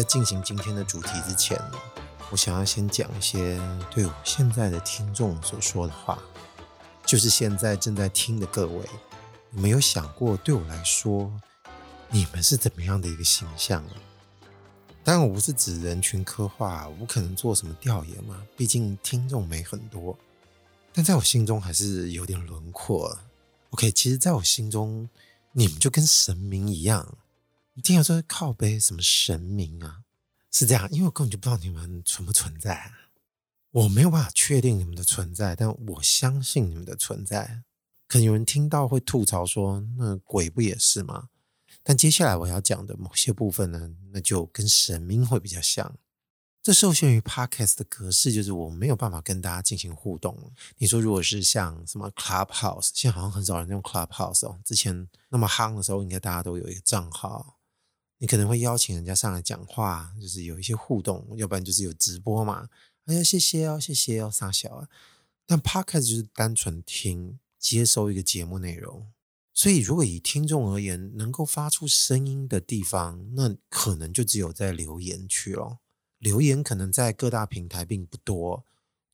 在进行今天的主题之前，我想要先讲一些对我现在的听众所说的话，就是现在正在听的各位，有没有想过对我来说，你们是怎么样的一个形象呢？当然，我不是指人群刻画，我不可能做什么调研嘛，毕竟听众没很多。但在我心中还是有点轮廓。OK，其实在我心中，你们就跟神明一样。你听到说靠背什么神明啊？是这样，因为我根本就不知道你们存不存在。我没有办法确定你们的存在，但我相信你们的存在。可能有人听到会吐槽说：“那鬼不也是吗？”但接下来我要讲的某些部分呢，那就跟神明会比较像。这受限于 Podcast 的格式，就是我没有办法跟大家进行互动。你说，如果是像什么 Clubhouse，现在好像很少人用 Clubhouse 哦。之前那么夯的时候，应该大家都有一个账号。你可能会邀请人家上来讲话，就是有一些互动，要不然就是有直播嘛。哎呀，谢谢哦，谢谢哦，傻小啊。但 Podcast 就是单纯听、接收一个节目内容。所以，如果以听众而言，能够发出声音的地方，那可能就只有在留言区咯。留言可能在各大平台并不多，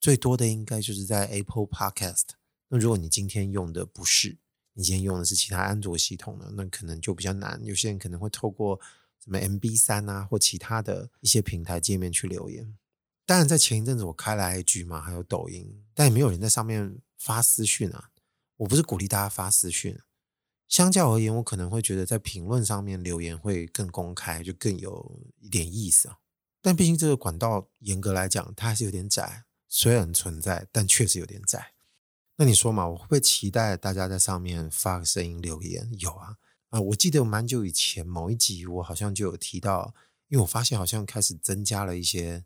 最多的应该就是在 Apple Podcast。那如果你今天用的不是，你今天用的是其他安卓系统的，那可能就比较难。有些人可能会透过什么 MB 三啊或其他的一些平台界面去留言。当然，在前一阵子我开了 IG 嘛，还有抖音，但也没有人在上面发私讯啊。我不是鼓励大家发私讯，相较而言，我可能会觉得在评论上面留言会更公开，就更有一点意思啊。但毕竟这个管道严格来讲，它还是有点窄。虽然存在，但确实有点窄。那你说嘛，我会不会期待大家在上面发个声音留言？有啊，啊，我记得蛮久以前某一集，我好像就有提到，因为我发现好像开始增加了一些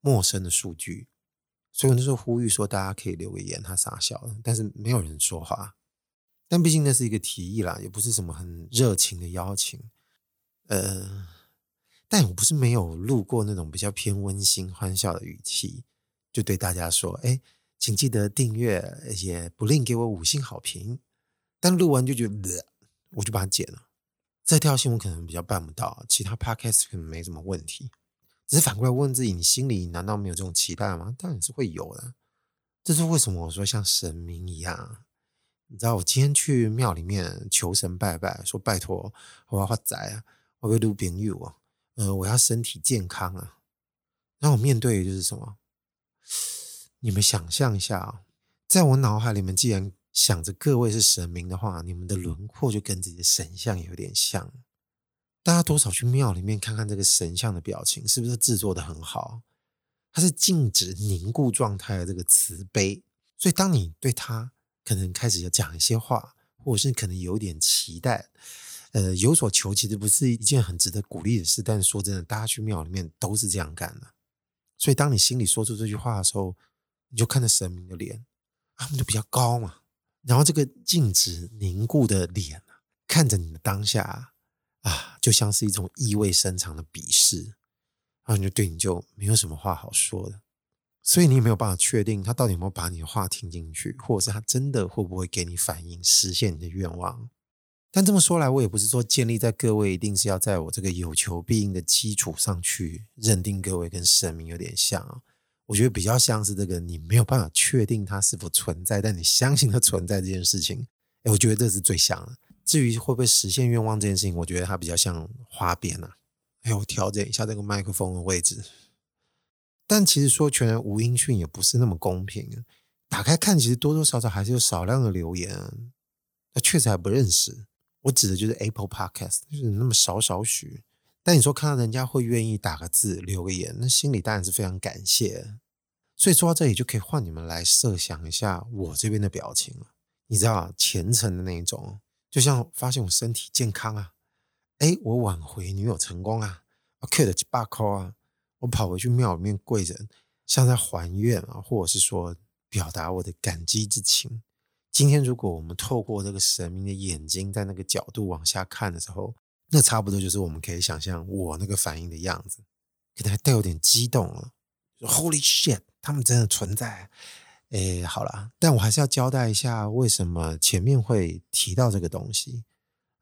陌生的数据，所以我那时候呼吁说大家可以留个言，他傻笑了，但是没有人说话。但毕竟那是一个提议啦，也不是什么很热情的邀请，呃。但我不是没有录过那种比较偏温馨欢笑的语气，就对大家说：“哎，请记得订阅，也不吝给我五星好评。”但录完就觉得，我就把它剪了。这条线我可能比较办不到，其他 podcast 可能没什么问题。只是反过来问自己：你心里难道没有这种期待吗？当然是会有的。这是为什么我说像神明一样？你知道，我今天去庙里面求神拜拜，说拜托我要发财啊，我要录朋友啊。呃，我要身体健康啊！那我面对的就是什么？你们想象一下，在我脑海里面，既然想着各位是神明的话，你们的轮廓就跟自己的神像有点像。大家多少去庙里面看看这个神像的表情，是不是制作得很好？它是静止凝固状态的这个慈悲，所以当你对他可能开始要讲一些话，或者是可能有点期待。呃，有所求其实不是一件很值得鼓励的事，但是说真的，大家去庙里面都是这样干的。所以，当你心里说出这句话的时候，你就看着神明的脸，他们就比较高嘛。然后这个静止凝固的脸看着你的当下啊，就像是一种意味深长的鄙视，然后你就对你就没有什么话好说的。所以你也没有办法确定他到底有没有把你的话听进去，或者是他真的会不会给你反应，实现你的愿望。但这么说来，我也不是说建立在各位一定是要在我这个有求必应的基础上去认定各位跟神明有点像啊。我觉得比较像是这个，你没有办法确定它是否存在，但你相信它存在这件事情。哎，我觉得这是最像的。至于会不会实现愿望这件事情，我觉得它比较像花边啊。哎，我调整一下这个麦克风的位置。但其实说全然无音讯也不是那么公平。打开看，其实多多少少还是有少量的留言，那确实还不认识。我指的就是 Apple Podcast，就是那么少少许。但你说看到人家会愿意打个字、留个言，那心里当然是非常感谢。所以说到这里，就可以换你们来设想一下我这边的表情了。你知道啊，虔诚的那一种，就像发现我身体健康啊，哎，我挽回女友成功啊，我 K 了几把扣啊，我跑回去庙里面跪着，像在还愿啊，或者是说表达我的感激之情。今天，如果我们透过这个神明的眼睛，在那个角度往下看的时候，那差不多就是我们可以想象我那个反应的样子，可能还带有点激动了。Holy shit，他们真的存在！哎，好了，但我还是要交代一下，为什么前面会提到这个东西，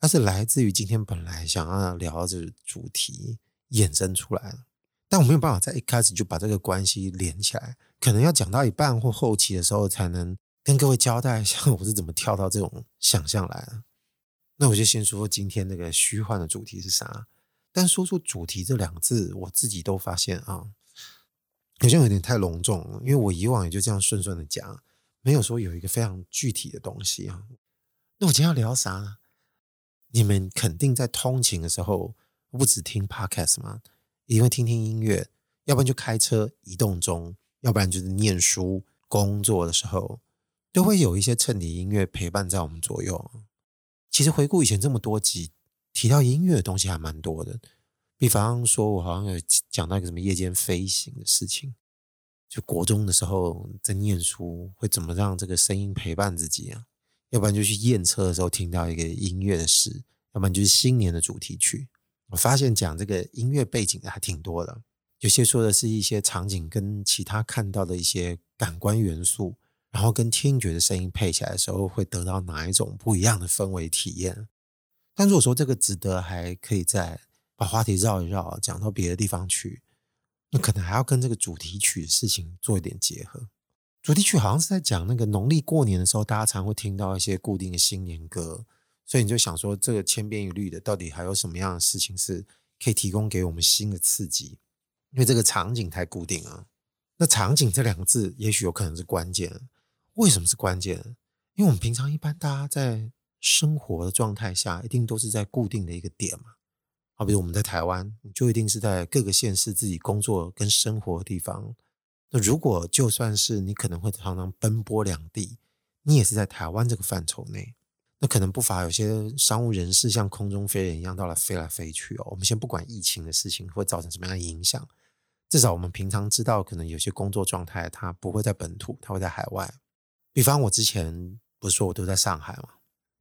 它是来自于今天本来想要聊这个主题，衍生出来了。但我没有办法在一开始就把这个关系连起来，可能要讲到一半或后期的时候，才能跟各位交代一下我是怎么跳到这种想象来的。那我就先说说今天那个虚幻的主题是啥。但说出“主题”这两个字，我自己都发现啊，好像有点太隆重了。因为我以往也就这样顺顺的讲，没有说有一个非常具体的东西啊。那我今天要聊啥呢？你们肯定在通勤的时候，不只听 Podcast 吗？因为听听音乐，要不然就开车移动中，要不然就是念书工作的时候，都会有一些衬底音乐陪伴在我们左右。其实回顾以前这么多集。提到音乐的东西还蛮多的，比方说，我好像有讲到一个什么夜间飞行的事情，就国中的时候在念书，会怎么让这个声音陪伴自己啊？要不然就去验车的时候听到一个音乐的事，要不然就是新年的主题曲。我发现讲这个音乐背景的还挺多的，有些说的是一些场景跟其他看到的一些感官元素，然后跟听觉的声音配起来的时候，会得到哪一种不一样的氛围体验。但如果说这个值得，还可以再把话题绕一绕，讲到别的地方去，那可能还要跟这个主题曲的事情做一点结合。主题曲好像是在讲那个农历过年的时候，大家常会听到一些固定的新年歌，所以你就想说，这个千篇一律的，到底还有什么样的事情是可以提供给我们新的刺激？因为这个场景太固定了。那场景这两个字，也许有可能是关键。为什么是关键？因为我们平常一般大家在生活的状态下，一定都是在固定的一个点嘛。好，比如我们在台湾，就一定是在各个县市自己工作跟生活的地方。那如果就算是你可能会常常奔波两地，你也是在台湾这个范畴内。那可能不乏有些商务人士像空中飞人一样，到了飞来飞去哦。我们先不管疫情的事情会造成什么样的影响，至少我们平常知道，可能有些工作状态它不会在本土，它会在海外。比方我之前不是说我都在上海吗？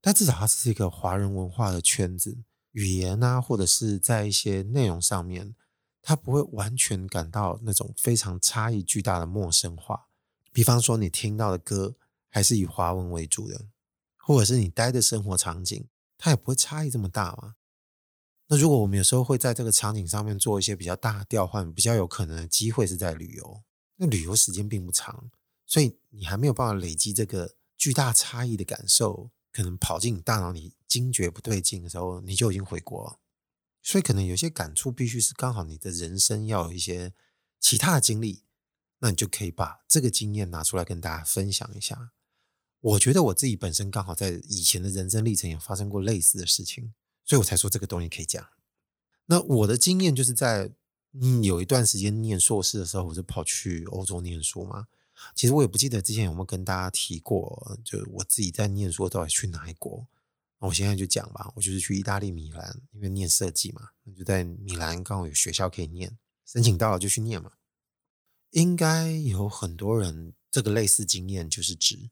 但至少它是一个华人文化的圈子，语言啊，或者是在一些内容上面，它不会完全感到那种非常差异巨大的陌生化。比方说，你听到的歌还是以华文为主的，或者是你待的生活场景，它也不会差异这么大嘛。那如果我们有时候会在这个场景上面做一些比较大调换，比较有可能的机会是在旅游，那旅游时间并不长，所以你还没有办法累积这个巨大差异的感受。可能跑进你大脑里，惊觉不对劲的时候，你就已经回国了。所以可能有些感触，必须是刚好你的人生要有一些其他的经历，那你就可以把这个经验拿出来跟大家分享一下。我觉得我自己本身刚好在以前的人生历程也发生过类似的事情，所以我才说这个东西可以讲。那我的经验就是在有一段时间念硕士的时候，我就跑去欧洲念书嘛。其实我也不记得之前有没有跟大家提过，就我自己在念书到底去哪一国。我现在就讲吧，我就是去意大利米兰，因为念设计嘛，那就在米兰刚好有学校可以念，申请到了就去念嘛。应该有很多人这个类似经验，就是指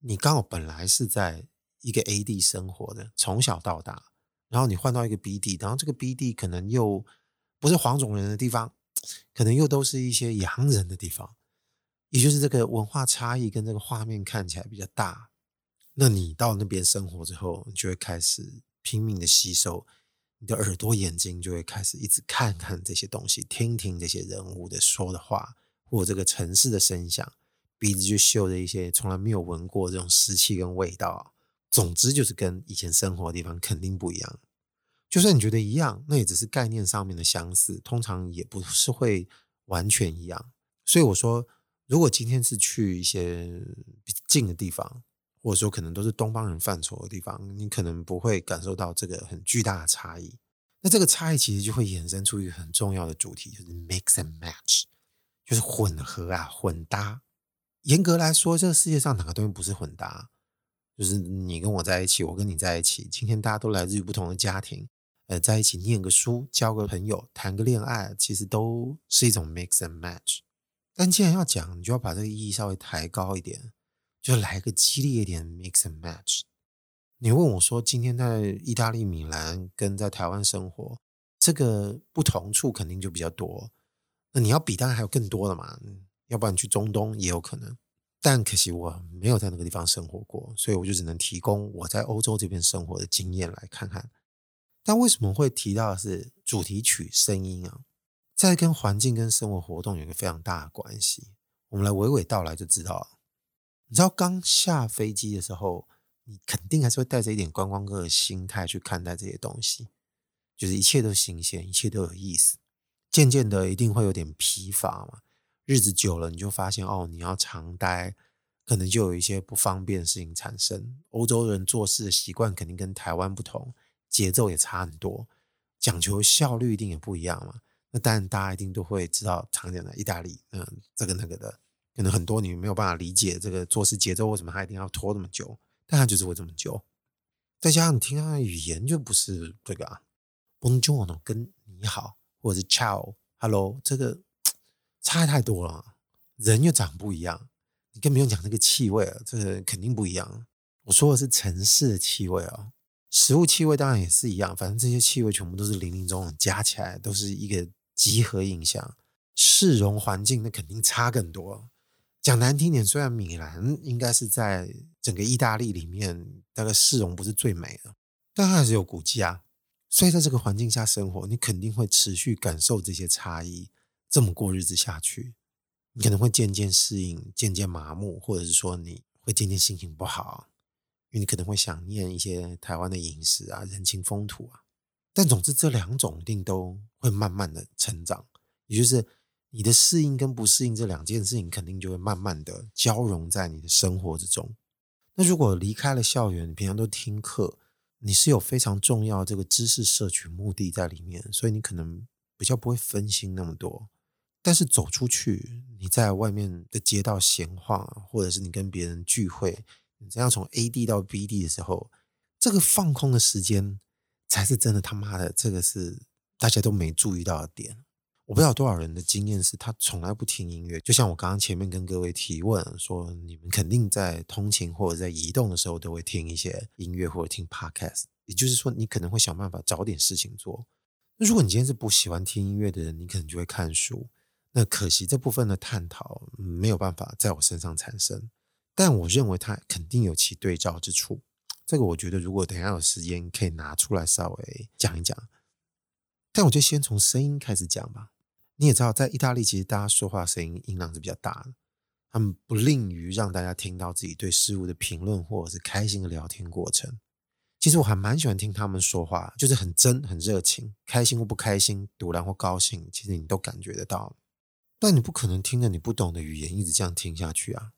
你刚好本来是在一个 A 地生活的，从小到大，然后你换到一个 B 地，然后这个 B 地可能又不是黄种人的地方，可能又都是一些洋人的地方。也就是这个文化差异跟这个画面看起来比较大，那你到那边生活之后，你就会开始拼命的吸收，你的耳朵眼睛就会开始一直看看这些东西，听听这些人物的说的话，或这个城市的声响，鼻子就嗅着一些从来没有闻过这种湿气跟味道。总之就是跟以前生活的地方肯定不一样。就算你觉得一样，那也只是概念上面的相似，通常也不是会完全一样。所以我说。如果今天是去一些近的地方，或者说可能都是东方人范畴的地方，你可能不会感受到这个很巨大的差异。那这个差异其实就会衍生出一个很重要的主题，就是 mix and match，就是混合啊，混搭。严格来说，这个世界上哪个东西不是混搭？就是你跟我在一起，我跟你在一起，今天大家都来自于不同的家庭，呃，在一起念个书，交个朋友，谈个恋爱，其实都是一种 mix and match。但既然要讲，你就要把这个意义稍微抬高一点，就来个激烈一点 mix and match。你问我说，今天在意大利米兰跟在台湾生活，这个不同处肯定就比较多。那你要比，当然还有更多的嘛。要不然去中东也有可能。但可惜我没有在那个地方生活过，所以我就只能提供我在欧洲这边生活的经验来看看。但为什么会提到是主题曲声音啊，在跟环境跟生活活动有一个非常大的关系。我们来娓娓道来就知道了。你知道刚下飞机的时候，你肯定还是会带着一点观光客的心态去看待这些东西，就是一切都新鲜，一切都有意思。渐渐的，一定会有点疲乏嘛。日子久了，你就发现哦，你要常待，可能就有一些不方便的事情产生。欧洲人做事的习惯肯定跟台湾不同，节奏也差很多，讲求效率一定也不一样嘛。那当然，大家一定都会知道常讲的意大利，嗯，这个那个的，可能很多你没有办法理解这个做事节奏为什么他一定要拖这么久，但他就是会这么久。再加上你听他的语言就不是这个啊，Bonjour 跟你好，或者是 Ciao，Hello，这个。差太多了，人又长不一样，你更不用讲那个气味了，这个肯定不一样。我说的是城市的气味啊，食物气味当然也是一样，反正这些气味全部都是林林总总加起来都是一个集合印象。市容环境那肯定差更多。讲难听点，虽然米兰应该是在整个意大利里面大概市容不是最美的，但还是有古迹啊。所以在这个环境下生活，你肯定会持续感受这些差异。这么过日子下去，你可能会渐渐适应，渐渐麻木，或者是说你会渐渐心情不好，因为你可能会想念一些台湾的饮食啊、人情风土啊。但总之，这两种一定都会慢慢的成长，也就是你的适应跟不适应这两件事情，肯定就会慢慢的交融在你的生活之中。那如果离开了校园，你平常都听课，你是有非常重要这个知识摄取目的在里面，所以你可能比较不会分心那么多。但是走出去，你在外面的街道闲晃，或者是你跟别人聚会，你这样从 A 地到 B 地的时候，这个放空的时间才是真的他妈的，这个是大家都没注意到的点。我不知道多少人的经验是他从来不听音乐，就像我刚刚前面跟各位提问说，你们肯定在通勤或者在移动的时候都会听一些音乐或者听 Podcast，也就是说，你可能会想办法找点事情做。那如果你今天是不喜欢听音乐的人，你可能就会看书。那可惜这部分的探讨没有办法在我身上产生，但我认为它肯定有其对照之处。这个我觉得，如果等一下有时间，可以拿出来稍微讲一讲。但我就先从声音开始讲吧。你也知道，在意大利，其实大家说话声音音量是比较大的，他们不吝于让大家听到自己对事物的评论，或者是开心的聊天过程。其实我还蛮喜欢听他们说话，就是很真、很热情，开心或不开心，赌烂或高兴，其实你都感觉得到。但你不可能听着你不懂的语言一直这样听下去啊！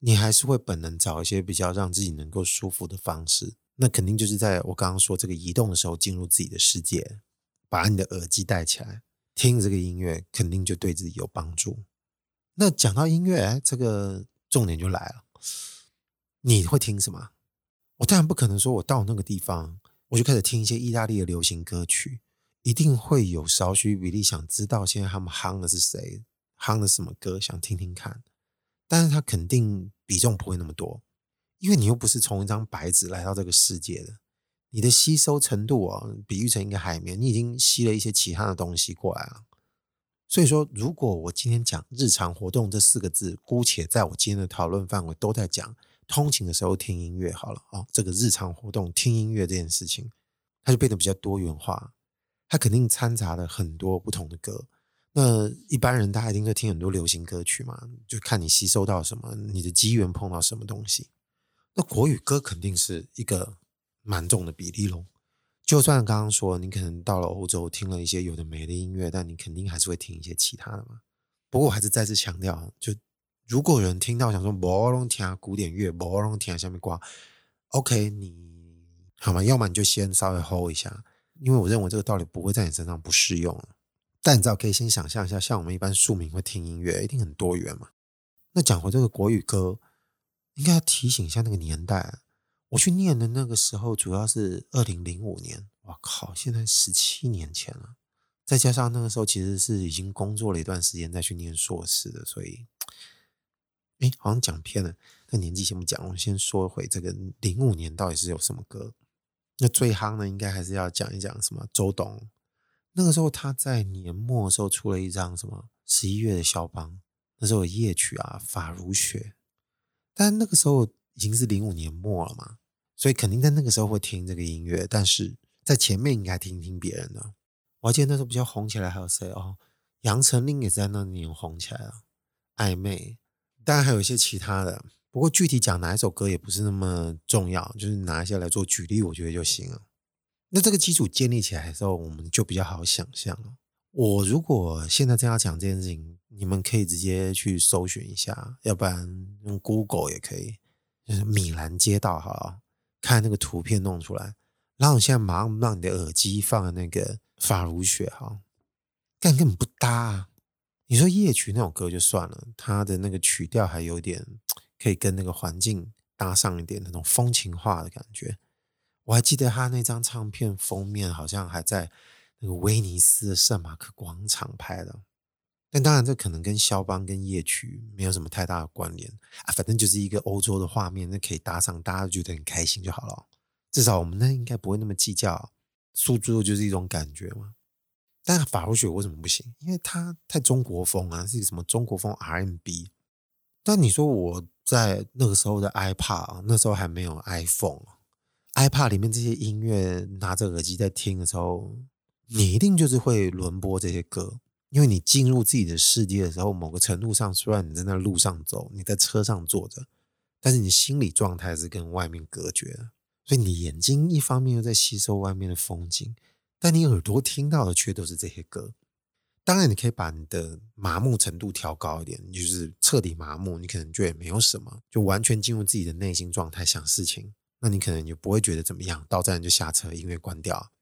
你还是会本能找一些比较让自己能够舒服的方式。那肯定就是在我刚刚说这个移动的时候，进入自己的世界，把你的耳机戴起来，听这个音乐，肯定就对自己有帮助。那讲到音乐，这个重点就来了，你会听什么？我当然不可能说我到那个地方，我就开始听一些意大利的流行歌曲，一定会有少许比例想知道现在他们夯的是谁。夯的什么歌，想听听看，但是他肯定比重不会那么多，因为你又不是从一张白纸来到这个世界的，你的吸收程度啊，比喻成一个海绵，你已经吸了一些其他的东西过来了。所以说，如果我今天讲日常活动这四个字，姑且在我今天的讨论范围都在讲通勤的时候听音乐好了啊，这个日常活动听音乐这件事情，它就变得比较多元化，它肯定掺杂了很多不同的歌。那一般人大家一定会听很多流行歌曲嘛，就看你吸收到什么，你的机缘碰到什么东西。那国语歌肯定是一个蛮重的比例喽。就算刚刚说你可能到了欧洲听了一些有的没的音乐，但你肯定还是会听一些其他的嘛。不过我还是再次强调，就如果有人听到想说不用听古典乐，不用听下面挂，OK，你好吗？要么你就先稍微 hold 一下，因为我认为这个道理不会在你身上不适用。但你知道，可以先想象一下，像我们一般庶民会听音乐，一定很多元嘛。那讲回这个国语歌，应该要提醒一下那个年代。我去念的那个时候，主要是二零零五年。哇靠，现在十七年前了。再加上那个时候其实是已经工作了一段时间再去念硕士的，所以，哎，好像讲偏了。那年纪先不讲，我先说回这个零五年到底是有什么歌。那最夯的应该还是要讲一讲什么周董。那个时候他在年末的时候出了一张什么十一月的肖邦，那时候有夜曲啊，法如雪。但那个时候已经是零五年末了嘛，所以肯定在那个时候会听这个音乐。但是在前面应该听听别人的。我还记得那时候比较红起来，还有谁哦？杨丞琳也在那年红起来了，暧昧。当然还有一些其他的，不过具体讲哪一首歌也不是那么重要，就是拿一些来做举例，我觉得就行了。那这个基础建立起来的时候，我们就比较好想象了。我如果现在这样讲这件事情，你们可以直接去搜寻一下，要不然用 Google 也可以，就是米兰街道哈，看那个图片弄出来。然后我现在马上让你的耳机放在那个发如雪哈，但根本不搭。你说夜曲那种歌就算了，它的那个曲调还有点 可以跟那个环境搭上一点那种风情化的感觉。我还记得他那张唱片封面好像还在那个威尼斯的圣马可广场拍的，但当然这可能跟肖邦跟夜曲没有什么太大的关联啊，反正就是一个欧洲的画面，那可以搭上，大家觉得很开心就好了。至少我们那应该不会那么计较，输出就是一种感觉嘛。但法如雪为什么不行？因为它太中国风啊，是什么中国风 RMB？。但你说我在那个时候的 iPad，那时候还没有 iPhone iPad 里面这些音乐，拿着耳机在听的时候，你一定就是会轮播这些歌，因为你进入自己的世界的时候，某个程度上，虽然你在那路上走，你在车上坐着，但是你心理状态是跟外面隔绝的，所以你眼睛一方面又在吸收外面的风景。但你耳朵听到的却都是这些歌，当然你可以把你的麻木程度调高一点，就是彻底麻木，你可能觉得没有什么，就完全进入自己的内心状态想事情，那你可能就不会觉得怎么样，到站就下车，音乐关掉。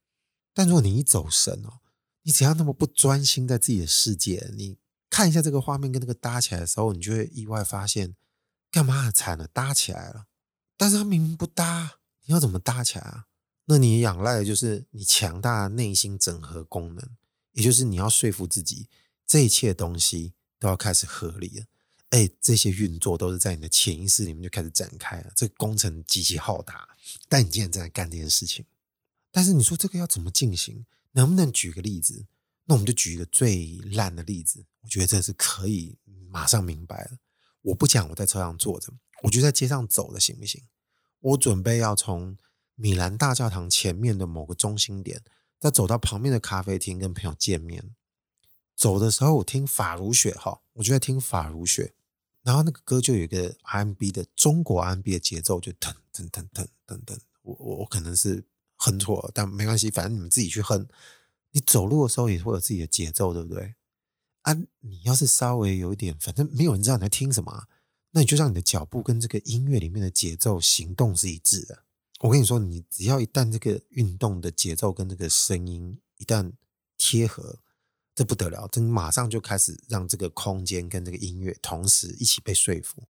但如果你一走神哦，你只要那么不专心在自己的世界，你看一下这个画面跟那个搭起来的时候，你就会意外发现，干嘛惨了，搭起来了，但是它明明不搭，你要怎么搭起来啊？那你仰赖的就是你强大的内心整合功能，也就是你要说服自己，这一切东西都要开始合理了。哎，这些运作都是在你的潜意识里面就开始展开了。这个工程极其浩大，但你竟然正在干这件事情。但是你说这个要怎么进行？能不能举个例子？那我们就举一个最烂的例子。我觉得这是可以马上明白了。我不讲我在车上坐着，我就在街上走的行不行？我准备要从。米兰大教堂前面的某个中心点，再走到旁边的咖啡厅跟朋友见面。走的时候，我听法如雪哈，我就在听法如雪。然后那个歌就有一个 RMB 的中国 RMB 的节奏，就噔噔噔噔噔噔。我我我可能是哼错了，但没关系，反正你们自己去哼。你走路的时候也会有自己的节奏，对不对？啊，你要是稍微有一点，反正没有人知道你在听什么，那你就让你的脚步跟这个音乐里面的节奏行动是一致的。我跟你说，你只要一旦这个运动的节奏跟这个声音一旦贴合，这不得了，这马上就开始让这个空间跟这个音乐同时一起被说服，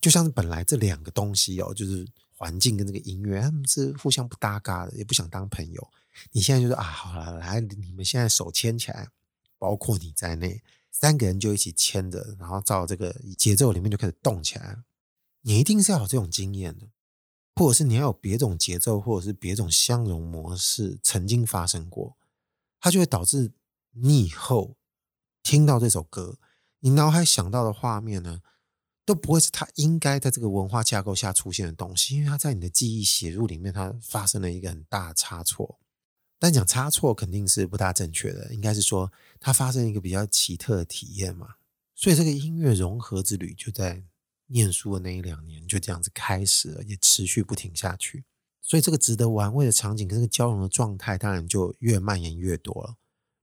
就像是本来这两个东西哦，就是环境跟这个音乐，他们是互相不搭嘎的，也不想当朋友。你现在就说啊，好了，来，你们现在手牵起来，包括你在内，三个人就一起牵着，然后照这个节奏里面就开始动起来。你一定是要有这种经验的。或者是你要有别种节奏，或者是别种相容模式曾经发生过，它就会导致你以后听到这首歌，你脑海想到的画面呢，都不会是它应该在这个文化架构下出现的东西，因为它在你的记忆写入里面，它发生了一个很大的差错。但讲差错肯定是不大正确的，应该是说它发生一个比较奇特的体验嘛。所以这个音乐融合之旅就在。念书的那一两年就这样子开始了，也持续不停下去。所以这个值得玩味的场景跟这个交融的状态，当然就越蔓延越多了。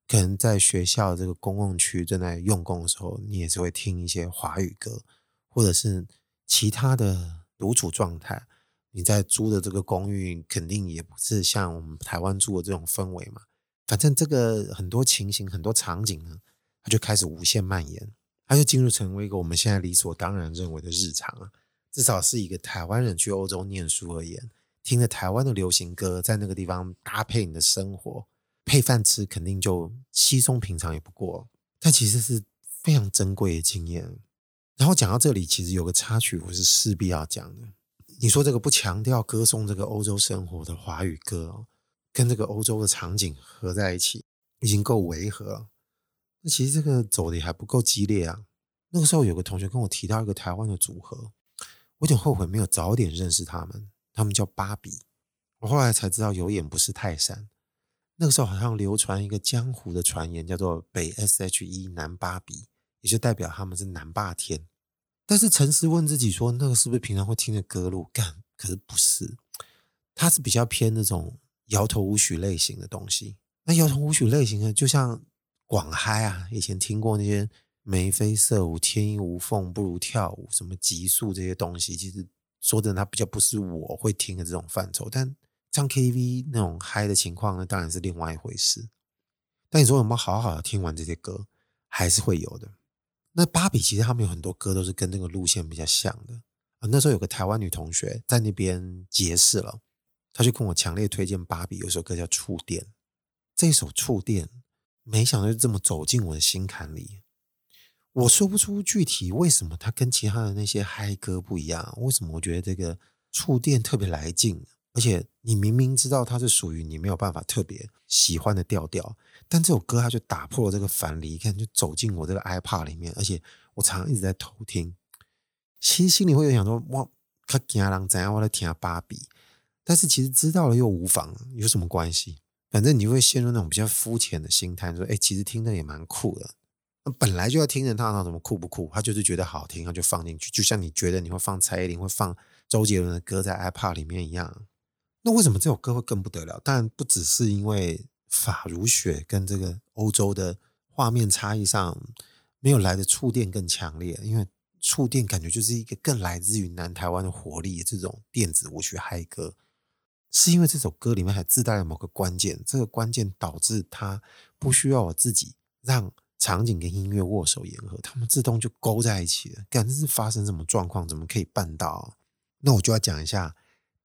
可能在学校这个公共区正在用功的时候，你也是会听一些华语歌，或者是其他的独处状态。你在租的这个公寓，肯定也不是像我们台湾住的这种氛围嘛。反正这个很多情形、很多场景呢，它就开始无限蔓延。它就进入成为一个我们现在理所当然认为的日常啊，至少是一个台湾人去欧洲念书而言，听着台湾的流行歌，在那个地方搭配你的生活，配饭吃，肯定就稀松平常也不过。但其实是非常珍贵的经验。然后讲到这里，其实有个插曲，我是势必要讲的。你说这个不强调歌颂这个欧洲生活的华语歌，跟这个欧洲的场景合在一起，已经够违和。那其实这个走的也还不够激烈啊。那个时候有个同学跟我提到一个台湾的组合，我有点后悔没有早点认识他们。他们叫芭比。我后来才知道有眼不识泰山。那个时候好像流传一个江湖的传言，叫做北 SHE 南芭比，也就代表他们是南霸天。但是诚实问自己说，那个是不是平常会听的歌路？干，可是不是，它是比较偏那种摇头舞曲类型的东西。那摇头舞曲类型的，就像广嗨啊，以前听过那些眉飞色舞、天衣无缝、不如跳舞、什么极速这些东西，其实说的，它比较不是我会听的这种范畴。但像 KTV 那种嗨的情况呢，当然是另外一回事。但你说有没有好好的听完这些歌，还是会有的。那芭比其实他们有很多歌都是跟那个路线比较像的啊。那时候有个台湾女同学在那边结识了，她就跟我强烈推荐芭比有首歌叫《触电》。这首《触电》，没想到就这么走进我的心坎里。我说不出具体为什么它跟其他的那些嗨歌不一样，为什么我觉得这个《触电》特别来劲。而且你明明知道它是属于你没有办法特别喜欢的调调，但这首歌它就打破了这个樊篱，看就走进我这个 iPad 里面，而且我常常一直在偷听。其实心里会有想说，哇，他惊人怎样？我在听芭比，但是其实知道了又无妨，有什么关系？反正你会陷入那种比较肤浅的心态，说，哎，其实听的也蛮酷的。本来就要听着他，那怎么酷不酷？他就是觉得好听，他就放进去，就像你觉得你会放蔡依林、会放周杰伦的歌在 iPad 里面一样。那为什么这首歌会更不得了？当然不只是因为法如雪跟这个欧洲的画面差异上没有来的触电更强烈，因为触电感觉就是一个更来自于南台湾的活力，这种电子舞曲嗨歌，是因为这首歌里面还自带了某个关键，这个关键导致它不需要我自己让场景跟音乐握手言和，他们自动就勾在一起了。感觉是发生什么状况？怎么可以办到？那我就要讲一下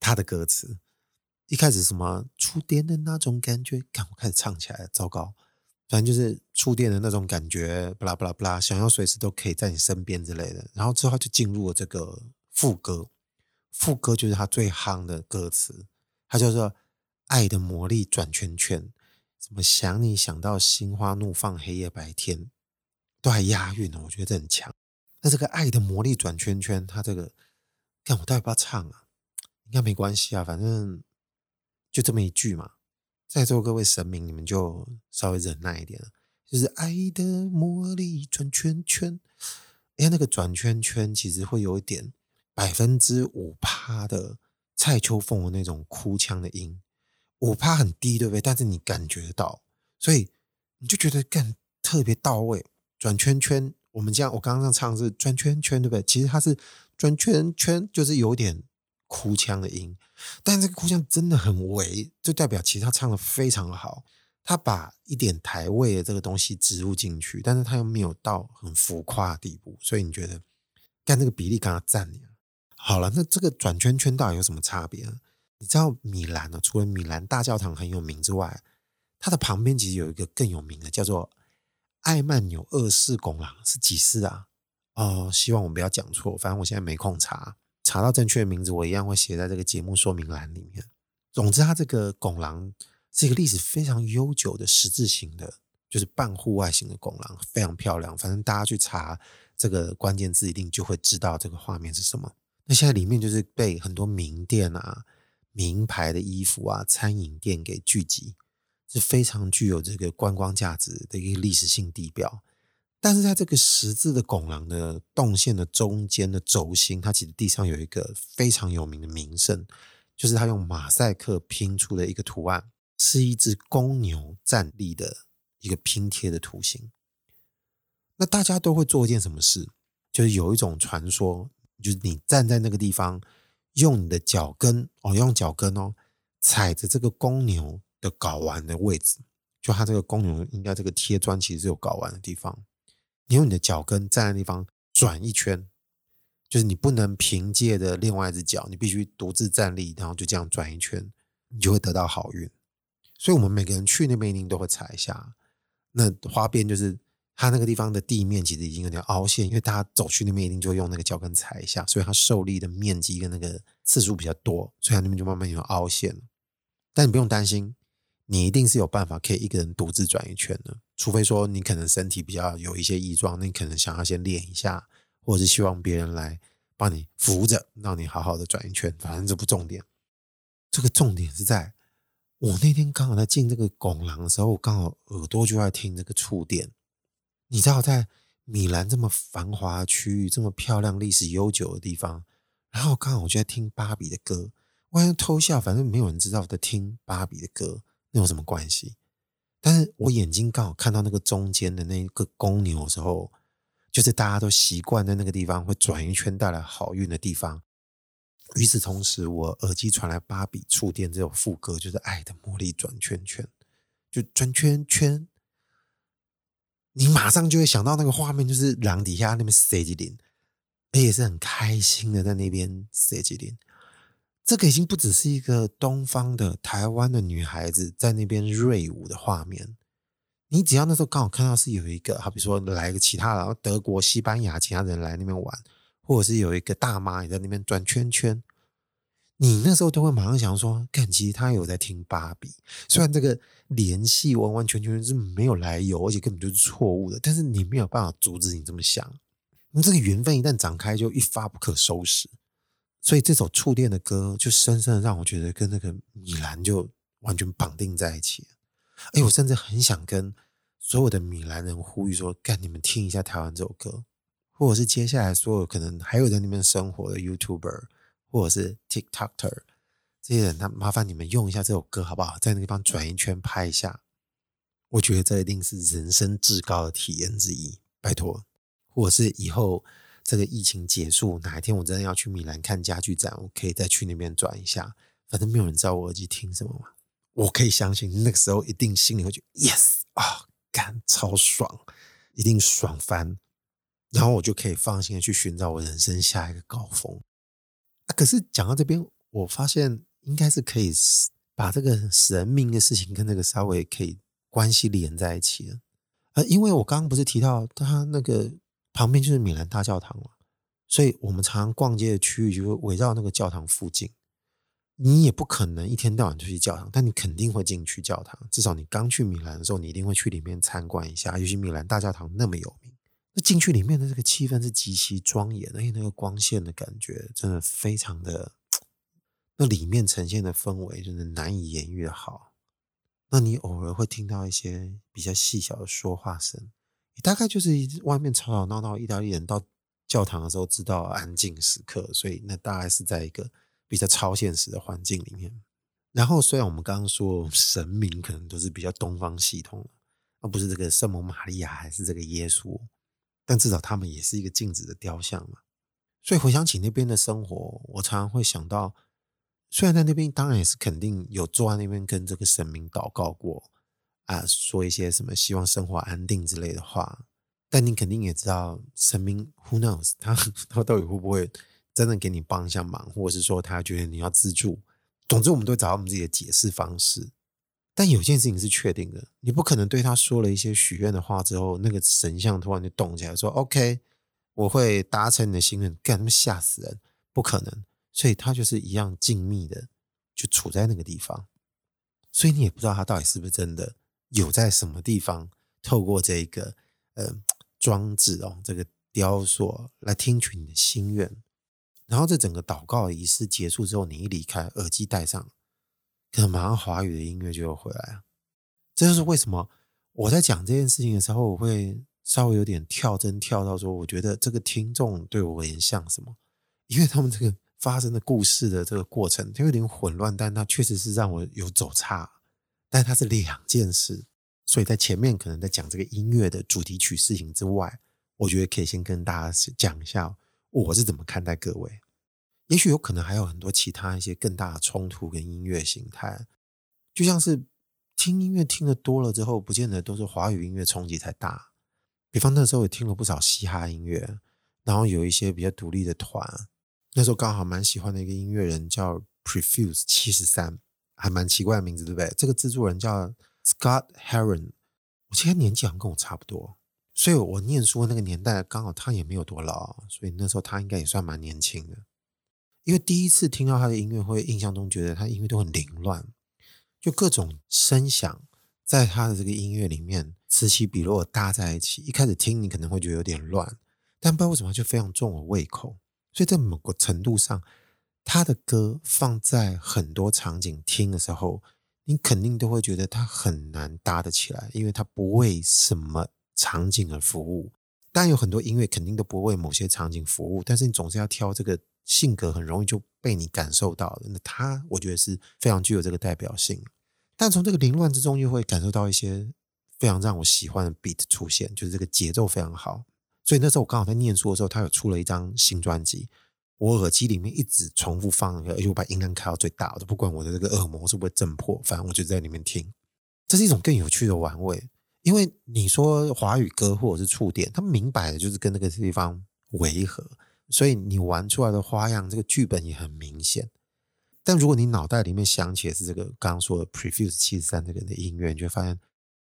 它的歌词。一开始什么触电的那种感觉，看我开始唱起来，糟糕，反正就是触电的那种感觉，不啦不啦不啦，想要随时都可以在你身边之类的。然后之后就进入了这个副歌，副歌就是他最夯的歌词，他叫做“爱的魔力转圈圈”，什么想你想到心花怒放，黑夜白天都还押韵呢，我觉得这很强。那这个“爱的魔力转圈圈”，他这个看我到底要不要唱啊？应该没关系啊，反正。就这么一句嘛，在座各位神明，你们就稍微忍耐一点了。就是爱的魔力转圈圈，哎，那个转圈圈其实会有一点百分之五趴的蔡秋凤的那种哭腔的音，五趴很低，对不对？但是你感觉到，所以你就觉得更特别到位。转圈圈，我们这样，我刚刚唱是转圈圈，对不对？其实它是转圈圈，就是有点。哭腔的音，但这个哭腔真的很微，就代表其实他唱的非常好。他把一点台味的这个东西植入进去，但是他又没有到很浮夸的地步，所以你觉得，干这个比例刚刚赞你。好了，那这个转圈圈到底有什么差别？你知道米兰呢？除了米兰大教堂很有名之外，它的旁边其实有一个更有名的，叫做艾曼纽二世拱廊，是几世啊？哦，希望我们不要讲错，反正我现在没空查。查到正确的名字，我一样会写在这个节目说明栏里面。总之，它这个拱廊是一个历史非常悠久的十字形的，就是半户外型的拱廊，非常漂亮。反正大家去查这个关键字，一定就会知道这个画面是什么。那现在里面就是被很多名店啊、名牌的衣服啊、餐饮店给聚集，是非常具有这个观光价值的一个历史性地标。但是在这个十字的拱廊的动线的中间的轴心，它其实地上有一个非常有名的名胜，就是它用马赛克拼出的一个图案，是一只公牛站立的一个拼贴的图形。那大家都会做一件什么事？就是有一种传说，就是你站在那个地方，用你的脚跟哦，用脚跟哦，踩着这个公牛的睾丸的位置，就它这个公牛应该这个贴砖其实是有睾丸的地方。你用你的脚跟站在地方转一圈，就是你不能凭借着另外一只脚，你必须独自站立，然后就这样转一圈，你就会得到好运。所以，我们每个人去那边一定都会踩一下。那花边就是它那个地方的地面其实已经有点凹陷，因为大家走去那边一定就用那个脚跟踩一下，所以它受力的面积跟那个次数比较多，所以它那边就慢慢有凹陷。但你不用担心。你一定是有办法可以一个人独自转一圈的，除非说你可能身体比较有一些异状，那你可能想要先练一下，或者是希望别人来帮你扶着，让你好好的转一圈。反正这不重点，这个重点是在我那天刚好在进这个拱廊的时候，我刚好耳朵就在听这个触电。你知道，在米兰这么繁华区域，这么漂亮、历史悠久的地方，然后刚好我就在听芭比的歌。我还偷笑，反正没有人知道我在听芭比的歌，那有什么关系？但是我眼睛刚好看到那个中间的那个公牛的时候，就是大家都习惯在那个地方会转一圈带来好运的地方。与此同时，我耳机传来芭比触电这首副歌，就是爱的魔力转圈圈，就转圈圈，你马上就会想到那个画面，就是廊底下那边塞吉林，而且是很开心的在那边塞吉林。这个已经不只是一个东方的台湾的女孩子在那边瑞舞的画面，你只要那时候刚好看到是有一个，好比说来个其他的德国、西班牙其他人来那边玩。或者是有一个大妈也在那边转圈圈，你那时候都会马上想说，看，其实他有在听芭比。虽然这个联系完完全全是没有来由，而且根本就是错误的，但是你没有办法阻止你这么想。你这个缘分一旦展开，就一发不可收拾。所以这首触电的歌，就深深的让我觉得跟那个米兰就完全绑定在一起。哎，我甚至很想跟所有的米兰人呼吁说，干，你们听一下台湾这首歌。或者是接下来所有可能还有在那边生活的 YouTuber，或者是 TikToker 这些人，那麻烦你们用一下这首歌好不好？在那个地方转一圈拍一下，我觉得这一定是人生至高的体验之一。拜托，或者是以后这个疫情结束，哪一天我真的要去米兰看家具展，我可以再去那边转一下。反正没有人知道我耳机听什么嘛，我可以相信那个时候一定心里会觉得 Yes 啊，干超爽，一定爽翻。然后我就可以放心的去寻找我人生下一个高峰。啊，可是讲到这边，我发现应该是可以把这个神明的事情跟这个稍微可以关系连在一起的。呃，因为我刚刚不是提到他那个旁边就是米兰大教堂了，所以我们常常逛街的区域就会围绕那个教堂附近。你也不可能一天到晚就去教堂，但你肯定会进去教堂。至少你刚去米兰的时候，你一定会去里面参观一下。尤其米兰大教堂那么有名。那进去里面的这个气氛是极其庄严，而且那个光线的感觉真的非常的，那里面呈现的氛围真的难以言喻的好。那你偶尔会听到一些比较细小的说话声，你大概就是外面吵吵闹闹，意大利人到教堂的时候知道安静时刻，所以那大概是在一个比较超现实的环境里面。然后虽然我们刚刚说神明可能都是比较东方系统，而不是这个圣母玛利亚还是这个耶稣。但至少他们也是一个静止的雕像嘛，所以回想起那边的生活，我常常会想到，虽然在那边当然也是肯定有坐在那边跟这个神明祷告过啊，说一些什么希望生活安定之类的话，但你肯定也知道神明 Who knows 他他到底会不会真的给你帮一下忙，或者是说他觉得你要自助，总之我们都找到我们自己的解释方式。但有件事情是确定的，你不可能对他说了一些许愿的话之后，那个神像突然就动起来说：“OK，我会达成你的心愿。”干他妈吓死人，不可能。所以他就是一样静谧的，就处在那个地方。所以你也不知道他到底是不是真的有在什么地方，透过这个呃装置哦，这个雕塑来听取你的心愿。然后这整个祷告仪式结束之后，你一离开，耳机戴上。可能马上华语的音乐就又回来，这就是为什么我在讲这件事情的时候，我会稍微有点跳针跳到说，我觉得这个听众对我而言像什么？因为他们这个发生的故事的这个过程，它有点混乱，但它确实是让我有走差，但它是两件事，所以在前面可能在讲这个音乐的主题曲事情之外，我觉得可以先跟大家讲一下我是怎么看待各位。也许有可能还有很多其他一些更大的冲突跟音乐形态，就像是听音乐听得多了之后，不见得都是华语音乐冲击才大。比方那时候也听了不少嘻哈音乐，然后有一些比较独立的团，那时候刚好蛮喜欢的一个音乐人叫 Prefuse 七十三，还蛮奇怪的名字，对不对？这个制作人叫 Scott Heron，我记得年纪好像跟我差不多，所以我念书那个年代刚好他也没有多老，所以那时候他应该也算蛮年轻的。因为第一次听到他的音乐会，印象中觉得他音乐都很凌乱，就各种声响在他的这个音乐里面此起彼落搭在一起。一开始听你可能会觉得有点乱，但不知道为什么就非常重我胃口。所以在某个程度上，他的歌放在很多场景听的时候，你肯定都会觉得他很难搭得起来，因为他不为什么场景而服务。当然有很多音乐肯定都不为某些场景服务，但是你总是要挑这个性格很容易就被你感受到的。那他我觉得是非常具有这个代表性。但从这个凌乱之中，又会感受到一些非常让我喜欢的 beat 出现，就是这个节奏非常好。所以那时候我刚好在念书的时候，他有出了一张新专辑，我耳机里面一直重复放，而且我把音量开到最大，我都不管我的这个耳膜是不是震破，反正我就在里面听。这是一种更有趣的玩味，因为你说华语歌或者是触电，他们明摆的就是跟那个地方违和，所以你玩出来的花样，这个剧本也很明显。但如果你脑袋里面想起的是这个刚刚说的 Prefuse 七十三这个的音乐，你就会发现，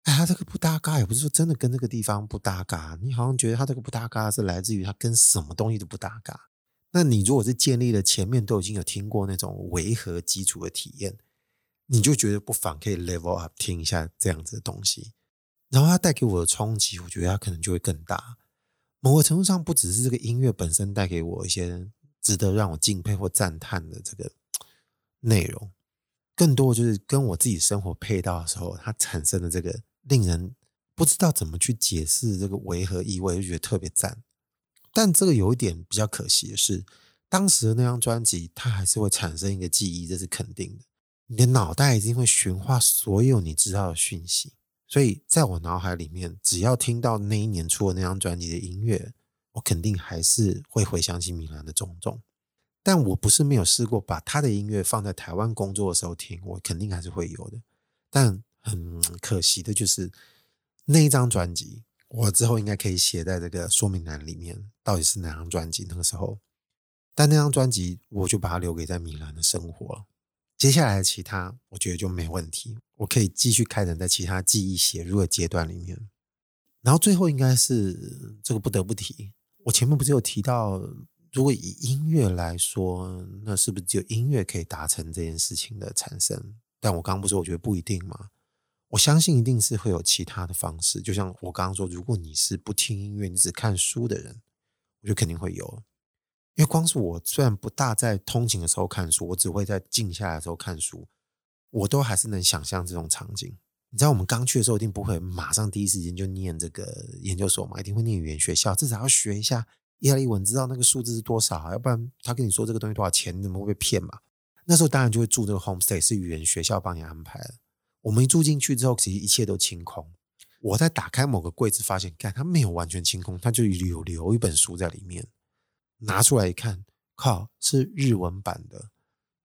哎，他这个不搭嘎，也不是说真的跟那个地方不搭嘎，你好像觉得他这个不搭嘎是来自于他跟什么东西都不搭嘎。那你如果是建立了前面都已经有听过那种违和基础的体验，你就觉得不妨可以 level up 听一下这样子的东西，然后它带给我的冲击，我觉得它可能就会更大。某个程度上，不只是这个音乐本身带给我一些值得让我敬佩或赞叹的这个。内容更多就是跟我自己生活配套的时候，它产生的这个令人不知道怎么去解释这个违和意味，就觉得特别赞。但这个有一点比较可惜的是，当时的那张专辑它还是会产生一个记忆，这是肯定的。你的脑袋一定会驯化所有你知道的讯息，所以在我脑海里面，只要听到那一年出的那张专辑的音乐，我肯定还是会回想起米兰的种种。但我不是没有试过把他的音乐放在台湾工作的时候听，我肯定还是会有的。但很可惜的就是那一张专辑，我之后应该可以写在这个说明栏里面，到底是哪张专辑？那个时候，但那张专辑我就把它留给在米兰的生活。接下来的其他，我觉得就没问题，我可以继续开展在其他记忆写入的阶段里面。然后最后应该是这个不得不提，我前面不是有提到。如果以音乐来说，那是不是只有音乐可以达成这件事情的产生？但我刚刚不是我觉得不一定吗？我相信一定是会有其他的方式。就像我刚刚说，如果你是不听音乐，你只看书的人，我觉得肯定会有。因为光是我虽然不大在通勤的时候看书，我只会在静下来的时候看书，我都还是能想象这种场景。你知道我们刚去的时候，一定不会马上第一时间就念这个研究所嘛，一定会念语言学校，至少要学一下。意大利文知道那个数字是多少？要不然他跟你说这个东西多少钱，你怎么会被骗嘛？那时候当然就会住这个 homestay，是语言学校帮你安排的。我们一住进去之后，其实一切都清空。我在打开某个柜子，发现，看它没有完全清空，它就有留一本书在里面。拿出来一看，靠，是日文版的，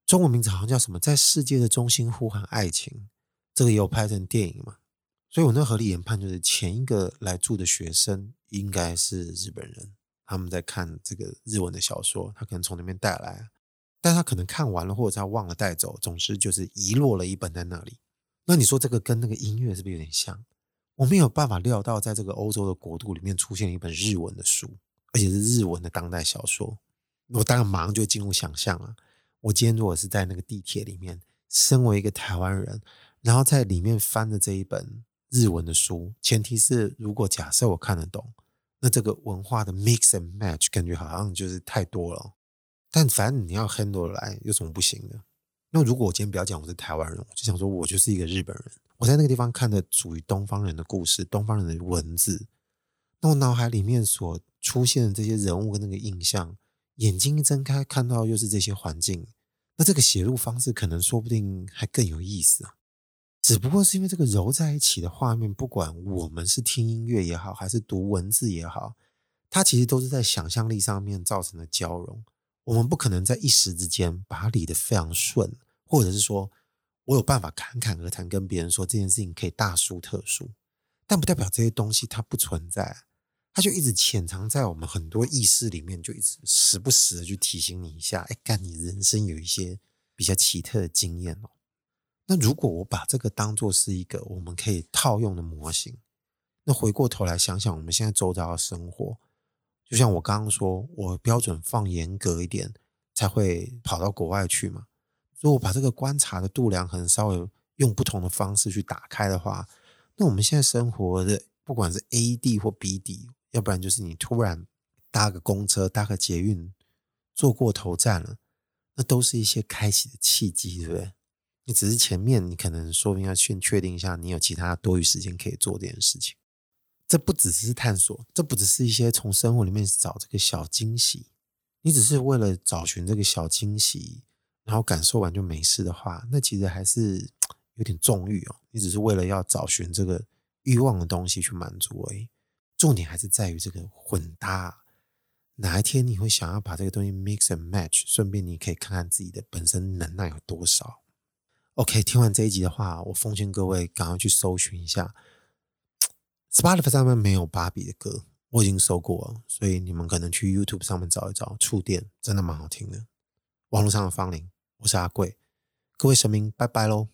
中文名字好像叫什么？在世界的中心呼喊爱情。这个也有拍成电影嘛？所以我那合理研判就是，前一个来住的学生应该是日本人。他们在看这个日文的小说，他可能从那边带来，但他可能看完了，或者他忘了带走，总之就是遗落了一本在那里。那你说这个跟那个音乐是不是有点像？我没有办法料到，在这个欧洲的国度里面出现了一本日文的书，而且是日文的当代小说。我当然马上就进入想象了。我今天如果是在那个地铁里面，身为一个台湾人，然后在里面翻的这一本日文的书，前提是如果假设我看得懂。那这个文化的 mix and match 感觉好像就是太多了，但反正你要 handle 来有什么不行的？那如果我今天不要讲我是台湾人，我就想说我就是一个日本人，我在那个地方看的属于东方人的故事，东方人的文字，那我脑海里面所出现的这些人物跟那个印象，眼睛一睁开看到又是这些环境，那这个写入方式可能说不定还更有意思啊。只不过是因为这个揉在一起的画面，不管我们是听音乐也好，还是读文字也好，它其实都是在想象力上面造成的交融。我们不可能在一时之间把它理得非常顺，或者是说我有办法侃侃而谈，跟别人说这件事情可以大书特书，但不代表这些东西它不存在，它就一直潜藏在我们很多意识里面，就一直时不时的去提醒你一下，哎，干你人生有一些比较奇特的经验哦。那如果我把这个当做是一个我们可以套用的模型，那回过头来想想我们现在周遭的生活，就像我刚刚说，我标准放严格一点才会跑到国外去嘛。如果把这个观察的度量衡稍微用不同的方式去打开的话，那我们现在生活的不管是 A 地或 B 地，要不然就是你突然搭个公车、搭个捷运，坐过头站了，那都是一些开启的契机，对不对？你只是前面你可能说不定要先确定一下，你有其他多余时间可以做这件事情。这不只是探索，这不只是一些从生活里面找这个小惊喜。你只是为了找寻这个小惊喜，然后感受完就没事的话，那其实还是有点纵欲哦。你只是为了要找寻这个欲望的东西去满足而已。重点还是在于这个混搭。哪一天你会想要把这个东西 mix and match？顺便你可以看看自己的本身能耐有多少。OK，听完这一集的话，我奉劝各位赶快去搜寻一下。Spotify 上面没有芭比的歌，我已经搜过了，所以你们可能去 YouTube 上面找一找。触电真的蛮好听的。网络上的芳龄，我是阿贵，各位神明，拜拜喽。